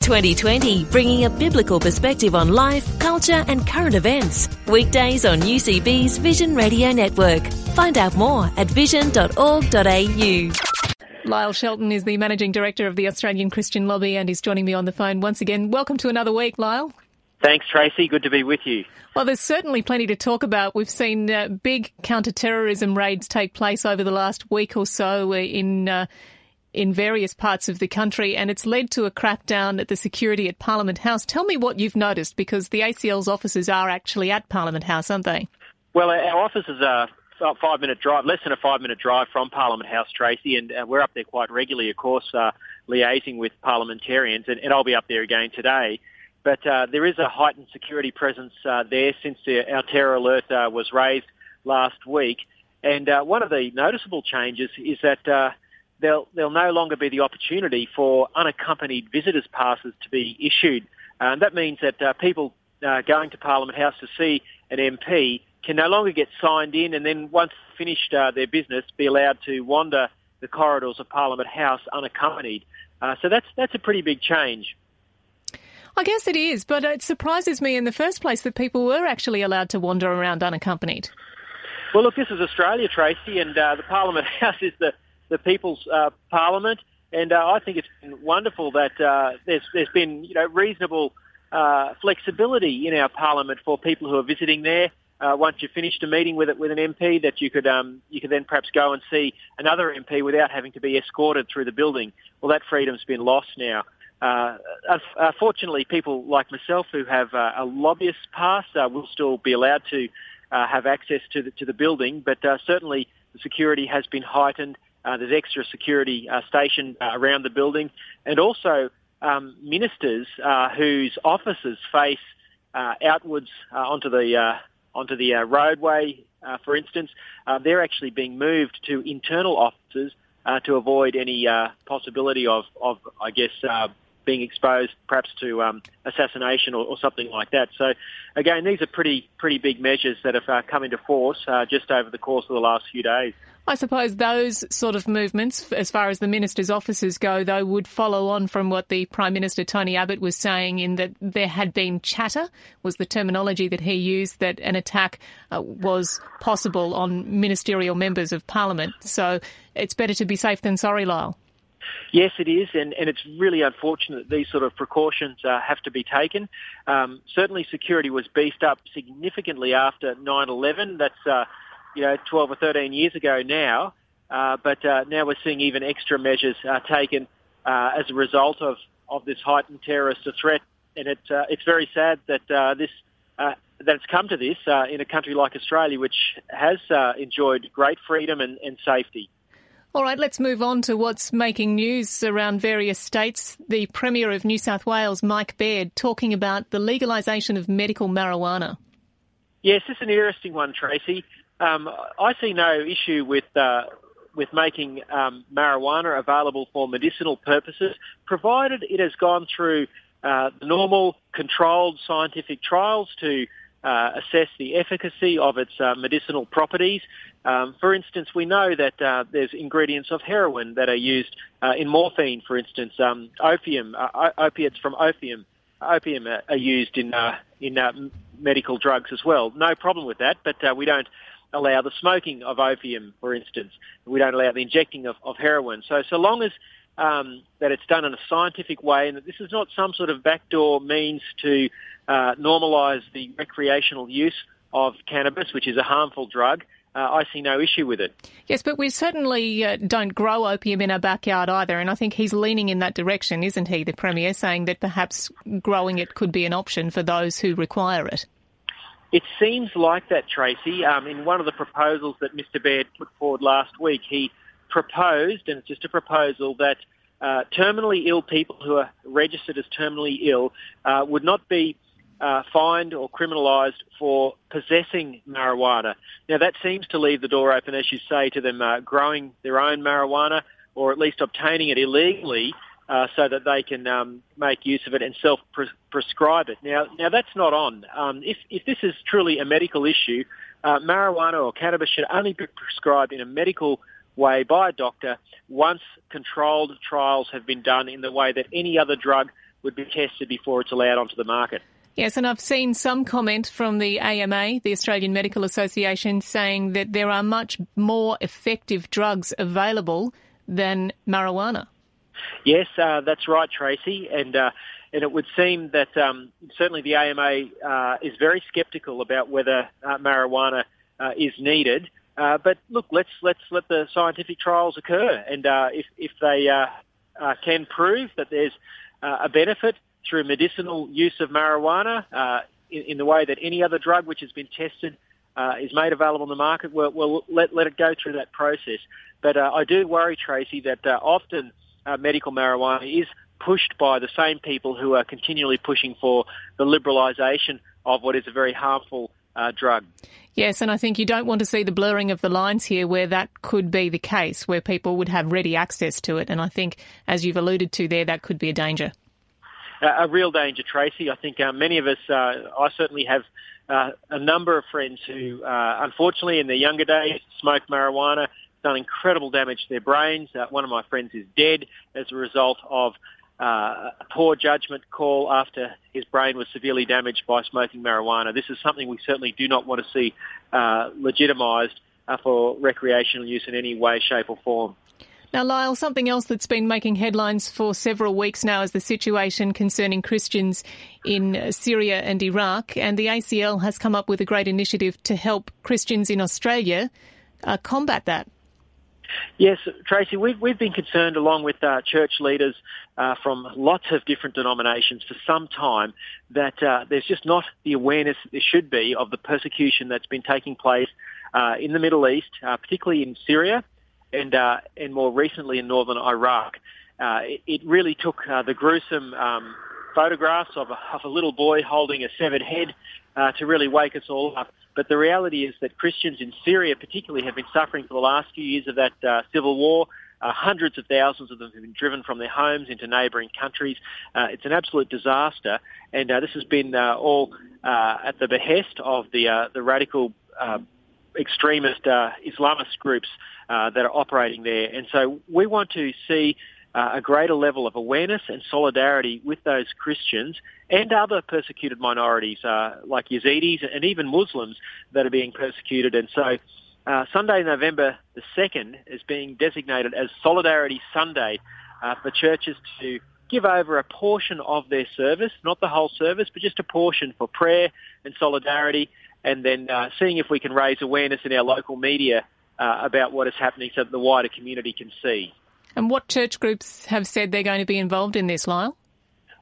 2020, bringing a biblical perspective on life, culture, and current events. Weekdays on UCB's Vision Radio Network. Find out more at vision.org.au. Lyle Shelton is the Managing Director of the Australian Christian Lobby and he's joining me on the phone once again. Welcome to another week, Lyle. Thanks, Tracy. Good to be with you. Well, there's certainly plenty to talk about. We've seen uh, big counter-terrorism raids take place over the last week or so in uh, in various parts of the country, and it's led to a crackdown at the security at Parliament House. Tell me what you've noticed, because the ACL's offices are actually at Parliament House, aren't they? Well, our offices are a five minute drive, less than a five minute drive from Parliament House, Tracy, and uh, we're up there quite regularly, of course, uh, liaising with parliamentarians, and, and, I'll be up there again today. But uh, there is a heightened security presence uh, there since the, our terror alert uh, was raised last week. And one of the noticeable changes is that there'll, there'll no longer be the opportunity for unaccompanied visitors passes to be issued. And that means that people going to Parliament House to see an MP can no longer get signed in and then once finished uh, their business be allowed to wander the corridors of Parliament House unaccompanied. Uh, so that's that's a pretty big change. I guess it is, but it surprises me in the first place that people were actually allowed to wander around unaccompanied. Well, look, this is Australia, Tracy, and uh, the Parliament House is the the people's uh, parliament, and uh, I think it's been wonderful that uh, there's there's been you know reasonable flexibility in our parliament for people who are visiting there uh, once you've finished a meeting with it with an MP that you could um, you could then perhaps go and see another MP without having to be escorted through the building. Well, that freedom's been lost now. Uh, unfortunately, people like myself who have uh, a lobbyist pass uh, will still be allowed to uh, have access to the, to the building, but uh, certainly the security has been heightened. Uh, there's extra security uh, stationed uh, around the building, and also um, ministers uh, whose offices face uh, outwards uh, onto the uh, onto the roadway, for instance, they're actually being moved to internal offices to avoid any uh, possibility of, of, I guess, uh, being exposed perhaps to um, assassination or, or, something like that. So, again, these are pretty pretty big measures that have uh, come into force uh, just over the course of the last few days. I suppose those sort of movements, as far as the minister's offices go, though, would follow on from what the Prime Minister Tony Abbott was saying, in that there had been chatter, was the terminology that he used, that an attack uh, was possible on ministerial members of Parliament. So it's better to be safe than sorry, Lyle. Yes, it is, and, and it's really unfortunate that these sort of precautions uh, have to be taken. Um, certainly, security was beefed up significantly after 9/11. That's uh, you know 12 or 13 years ago now, uh, but uh, now we're seeing even extra measures uh, taken uh, as a result of, of this heightened terrorist threat, and it, it's very sad that this that it's come to this in a country like Australia, which has enjoyed great freedom and, and safety. All right, let's move on to what's making news around various states. The Premier of New South Wales, Mike Baird, talking about the legalisation of medical marijuana. Yes, it's an interesting one, Tracy. Um, I see no issue with uh, with making um, marijuana available for medicinal purposes, provided it has gone through uh, normal controlled scientific trials to uh, assess the efficacy of its uh, medicinal properties. Um, for instance, we know that uh, there's ingredients of heroin that are used uh, in morphine, for instance, um, opium, uh, opiates from opium. Opium are used in uh, in medical drugs as well. No problem with that, but we don't allow the smoking of opium, for instance. We don't allow the injecting of, of heroin. So, so long as um, that it's done in a scientific way and that this is not some sort of backdoor means to uh, normalise the recreational use of cannabis, which is a harmful drug, uh, I see no issue with it. Yes, but we certainly uh, don't grow opium in our backyard either, and I think he's leaning in that direction, isn't he, the Premier, saying that perhaps growing it could be an option for those who require it? It seems like that, Tracy. Um, in one of the proposals that Mr Baird put forward last week, he proposed, and it's just a proposal, that uh, terminally ill people who are registered as terminally ill uh, would not be uh, fined or criminalised for possessing marijuana. Now that seems to leave the door open, as you say, to them uh, growing their own marijuana or at least obtaining it illegally uh, so that they can um, make use of it and self-prescribe it. Now, now that's not on. Um, if, if this is truly a medical issue, uh, marijuana or cannabis should only be prescribed in a medical way by a doctor once controlled trials have been done in the way that any other drug would be tested before it's allowed onto the market. Yes, and I've seen some comment from the AMA, the Australian Medical Association, saying that there are much more effective drugs available than marijuana. Yes, uh, that's right, Tracy, and uh, and it would seem that um, certainly the AMA uh, is very sceptical about whether uh, marijuana uh, is needed. Uh, but look, let's let's let the scientific trials occur, and uh, if if they uh, uh, can prove that there's a benefit through medicinal use of marijuana in, in, the way that any other drug which has been tested is made available on the market, we'll, we'll let let it go through that process. But I do worry, Tracy, that often uh, medical marijuana is pushed by the same people who are continually pushing for the liberalisation of what is a very harmful uh, drug. Yes, and I think you don't want to see the blurring of the lines here where that could be the case, where people would have ready access to it. And I think, as you've alluded to there, that could be a danger. a real danger, Tracy. I think uh, many of us, uh, I certainly have uh, a number of friends who, uh, unfortunately, in their younger days, smoked marijuana done incredible damage to their brains. Uh, one of my friends is dead as a result of uh, a poor judgment call after his brain was severely damaged by smoking marijuana. This is something we certainly do not want to see uh, legitimised uh, for recreational use in any way, shape or form. Now, Lyle, something else that's been making headlines for several weeks now is the situation concerning Christians in Syria and Iraq. And the ACL has come up with a great initiative to help Christians in Australia uh, combat that. Yes, Tracy, we've, we've been concerned along with uh, church leaders uh, from lots of different denominations for some time that uh, there's just not the awareness that there should be of the persecution that's been taking place uh, in the Middle East, uh, particularly in Syria and, uh, and more recently in northern Iraq. It, it, really took the gruesome um, photographs of a, of a, little boy holding a severed head to really wake us all up. But the reality is that Christians in Syria particularly have been suffering for the last few years of that uh, civil war. Uh, hundreds of thousands of them have been driven from their homes into neighbouring countries. Uh, it's an absolute disaster, and uh, this has been uh, all uh, at the behest of the the radical extremist Islamist groups that are operating there. And so we want to see uh, a greater level of awareness and solidarity with those Christians and other persecuted minorities uh, like Yazidis and even Muslims that are being persecuted. And so uh, Sunday, November the 2nd is being designated as Solidarity Sunday uh, for churches to give over a portion of their service, not the whole service, but just a portion for prayer and solidarity, and then uh, seeing if we can raise awareness in our local media uh, about what is happening so that the wider community can see. And what church groups have said they're going to be involved in this, Lyle?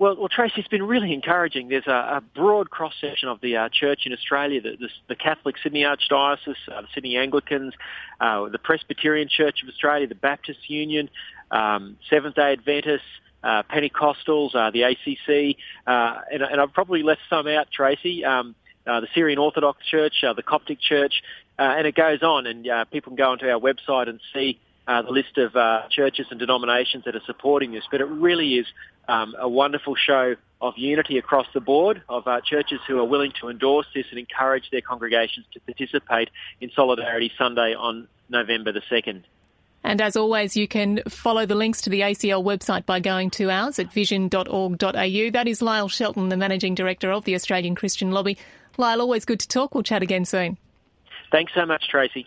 Well, well, Tracy, it's been really encouraging. There's a, a broad cross section of the uh, church in Australia: the, the, the Catholic Sydney Archdiocese, uh, the Sydney Anglicans, uh, the Presbyterian Church of Australia, the Baptist Union, um, Seventh Day Adventists, uh, Pentecostals, uh, the ACC, uh, and, and, I've probably left some out, Tracy. Um, the Syrian Orthodox Church, the Coptic Church, and it goes on. And people can go onto our website and see uh, the list of uh, churches and denominations that are supporting this. But it really is um, a wonderful show of unity across the board of uh, churches who are willing to endorse this and encourage their congregations to participate in Solidarity Sunday on November the 2nd. And as always, you can follow the links to the ACL website by going to ours at vision.org.au. That is Lyle Shelton, the Managing Director of the Australian Christian Lobby. Lyle, always good to talk. We'll chat again soon. Thanks so much, Tracy.